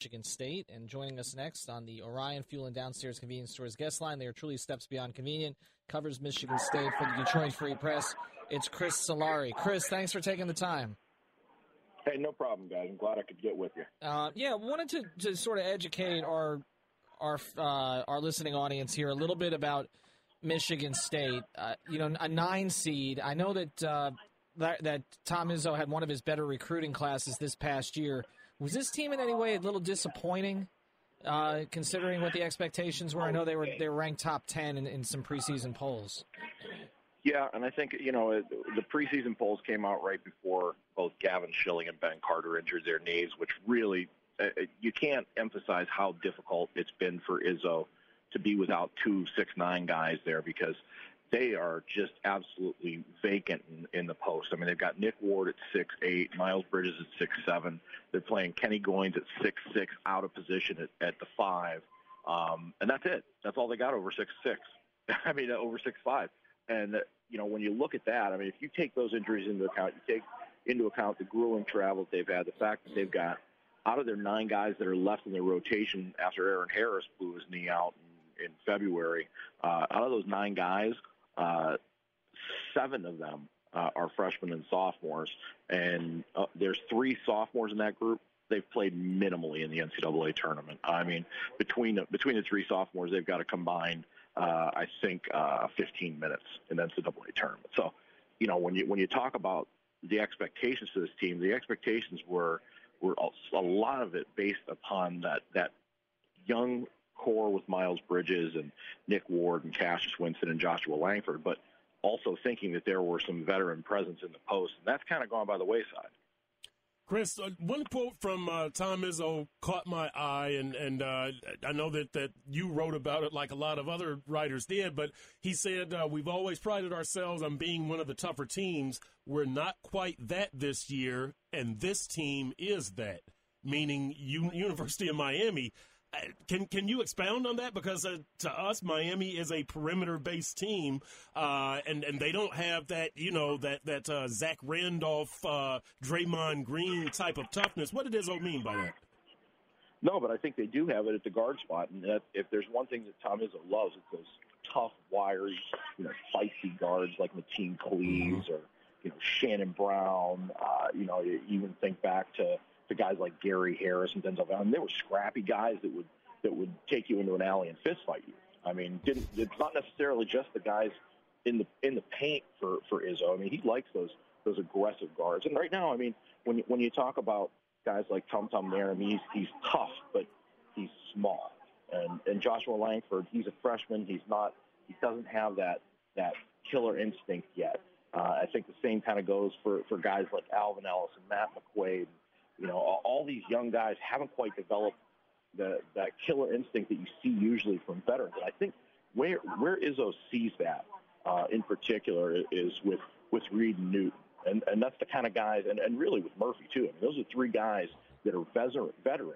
Michigan State. And joining us next on the Orion Fuel and Downstairs Convenience Stores guest line, they are truly steps beyond convenient. Covers Michigan State for the Detroit Free Press. It's Chris Solari. Chris, thanks for taking the time. Hey, no problem, guys. I'm glad I could get with you. Uh, yeah, wanted to, to sort of educate our our uh, our listening audience here a little bit about Michigan State. Uh, you know, a nine seed. I know that, uh, that that Tom Izzo had one of his better recruiting classes this past year. Was this team in any way a little disappointing, uh, considering what the expectations were? I know they were they were ranked top ten in, in some preseason polls. Yeah, and I think you know the preseason polls came out right before both Gavin Schilling and Ben Carter injured their knees, which really uh, you can't emphasize how difficult it's been for Izzo to be without two six nine guys there because they are just absolutely vacant in, in the post. I mean, they've got Nick Ward at six eight, Miles Bridges at six seven. They're playing Kenny Goins at six six, out of position at, at the five, um, and that's it. That's all they got over six six. I mean, over six five. And you know, when you look at that, I mean, if you take those injuries into account, you take into account the grueling travel that they've had, the fact that they've got out of their nine guys that are left in their rotation after Eron Harris blew his knee out in, February, uh, out of those nine guys, uh, seven of them uh, are freshmen and sophomores, and uh, there's three sophomores in that group. They've played minimally in the NCAA tournament. I mean, between between the three sophomores, they've got a combined, uh, I think, uh, 15 minutes in the NCAA tournament. So, you know, when you when you talk about the expectations to this team, the expectations were were a lot of it based upon that that young core with Miles Bridges and Nick Ward and Cassius Winston and Joshua Langford, but also thinking that there were some veteran presence in the post, and that's kind of gone by the wayside. Chris, uh, one quote from uh, Tom Izzo caught my eye, and and uh, I know that that you wrote about it like a lot of other writers did. But he said uh, we've always prided ourselves on being one of the tougher teams. We're not quite that this year, and this team is that. Meaning U- University of Miami. Can can you expound on that? Because uh, to us, Miami is a perimeter-based team, uh, and and they don't have that you know that that uh, Zach Randolph, uh, Draymond Green type of toughness. What does it mean by that? No, but I think they do have it at the guard spot, and that, if there's one thing that Tom Izzo loves, it's those tough, wiry, you know, feisty guards like Mateen Cleaves mm-hmm. or you know Shannon Brown. Uh, you know, you even think back to to guys like Gary Harris and Denzel Valentine. They were scrappy guys that would that would take you into an alley and fist fight you. I mean, didn't it's not necessarily just the guys in the in the paint for for Izzo. I mean, he likes those those aggressive guards. And right now, I mean, when you, when you talk about guys like there, I mean, he's he's tough, but he's small. And and Joshua Langford, he's a freshman. He's not. He doesn't have that that killer instinct yet. Uh, I think the same kind of goes for for guys like Alvin Ellis and Matt McQuaid you know, all, these young guys haven't quite developed the that killer instinct that you see usually from veterans. And I think where where Izzo sees that uh, in particular is with with Reed and Newton, and and that's the kind of guys, and, and really with Murphy too. I mean, those are three guys that are veterans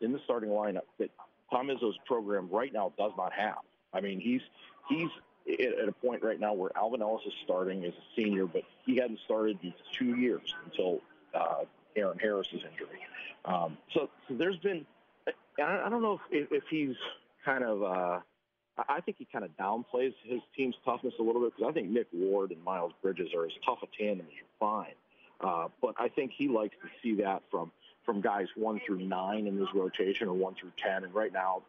in the starting lineup that Tom Izzo's program right now does not have. I mean, he's he's at a point right now where Alvin Ellis is starting as a senior, but he hadn't started in two years until uh, Eron Harris's injury. Um, so, so there's been, I, I don't know if, if he's kind of, uh, I think he kind of downplays his team's toughness a little bit because I think Nick Ward and Miles Bridges are as tough a tandem as you find. Uh, but I think he likes to see that from from guys one through nine in his rotation or one through ten. And right now,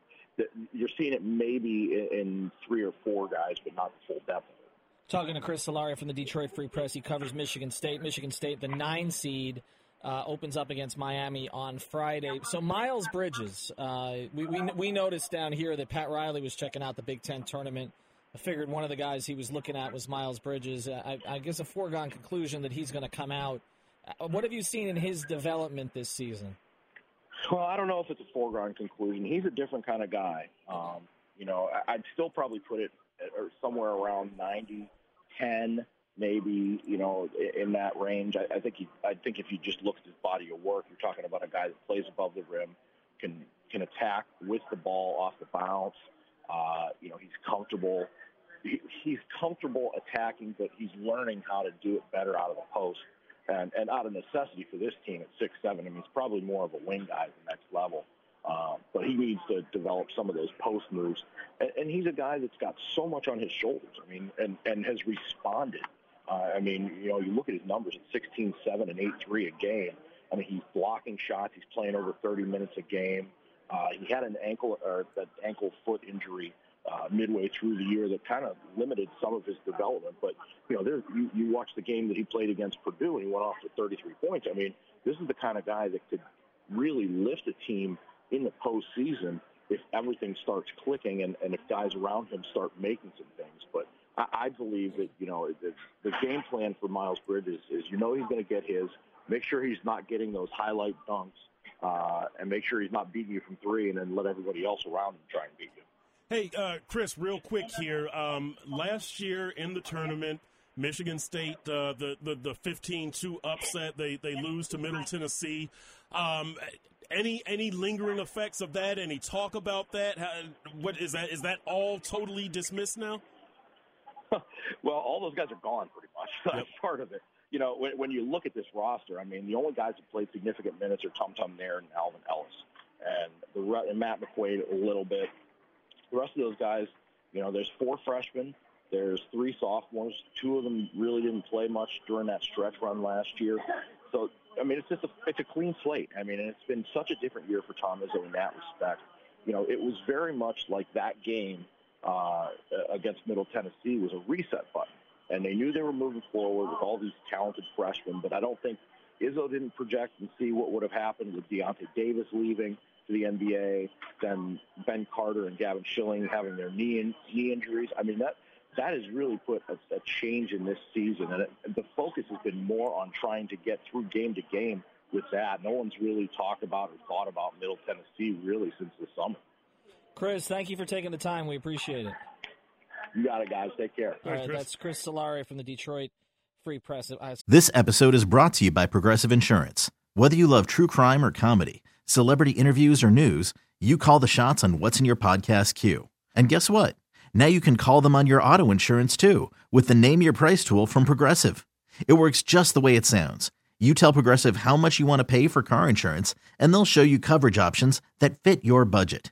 you're seeing it maybe in three or four guys, but not the full depth. Talking to Chris Solari from the Detroit Free Press, he covers Michigan State. Michigan State, the nine seed uh, opens up against Miami on Friday. So Miles Bridges, uh, we, we we noticed down here that Pat Riley was checking out the Big Ten tournament. I figured one of the guys he was looking at was Miles Bridges. Uh, I, I, guess a foregone conclusion that he's going to come out. Uh, what have you seen in his development this season? Well, I don't know if it's a foregone conclusion. He's a different kind of guy. Um, you know, I'd still probably put it or somewhere around 90, 10, maybe, you know, in that range. I, I think he, I think if you just look at his body of work, you're talking about a guy that plays above the rim, can can attack with the ball off the bounce. Uh, you know, he's comfortable. He, he's comfortable attacking, but he's learning how to do it better out of the post. And, and out of necessity for this team at six seven, I mean, he's probably more of a wing guy at the next level. Um, but he needs to develop some of those post moves. And, and he's a guy that's got so much on his shoulders. I mean, and, and has responded. I mean, you know, you look at his numbers at 16, 7, and 8, 3 a game. I mean, he's blocking shots. He's playing over 30 minutes a game. Uh, he had an ankle or that ankle foot injury uh, midway through the year that kind of limited some of his development. But you know, there you, you watch the game that he played against Purdue and he went off to 33 points. I mean, this is the kind of guy that could really lift a team in the postseason if everything starts clicking and, and if guys around him start making some things. But I, I believe that, you know, the, the game plan for Miles Bridges is you know he's going to get his. Make sure he's not getting those highlight dunks uh, and make sure he's not beating you from three and then let everybody else around him try and beat you. Hey, uh, Chris, real quick here. Um, last year in the tournament, Michigan State, uh, the, the, the 15-2 upset, they, they lose to Middle Tennessee. Um, any any lingering effects of that? Any talk about that? How, what is that? Is that all totally dismissed now? well, all those guys are gone pretty much. That's yep. part of it. You know, when, when you look at this roster, I mean, the only guys who played significant minutes are Tum Tum Nairn and Alvin Ellis, and the and Matt McQuaid a little bit. The rest of those guys, you know, there's four freshmen, there's three sophomores. Two of them really didn't play much during that stretch run last year. So I mean, it's just a, it's a clean slate. I mean, and it's been such a different year for Tom Izzo in that respect. You know, it was very much like that game uh, against Middle Tennessee was a reset button, and they knew they were moving forward with all these talented freshmen. But I don't think Izzo didn't project and see what would have happened with Deyonta Davis leaving to the NBA, then Ben Carter and Gavin Schilling having their knee in, knee injuries. I mean that that has really put a, a change in this season, and it, the focus has been more on trying to get through game to game with that. No one's really talked about or thought about Middle Tennessee really since the summer. Chris, thank you for taking the time. We appreciate it. You got it, guys. Take care. All right, that's Chris Solari from the Detroit Free Press. Uh, this episode is brought to you by Progressive Insurance. Whether you love true crime or comedy, celebrity interviews or news, you call the shots on what's in your podcast queue. And guess what? Now you can call them on your auto insurance too with the Name Your Price tool from Progressive. It works just the way it sounds. You tell Progressive how much you want to pay for car insurance, and they'll show you coverage options that fit your budget.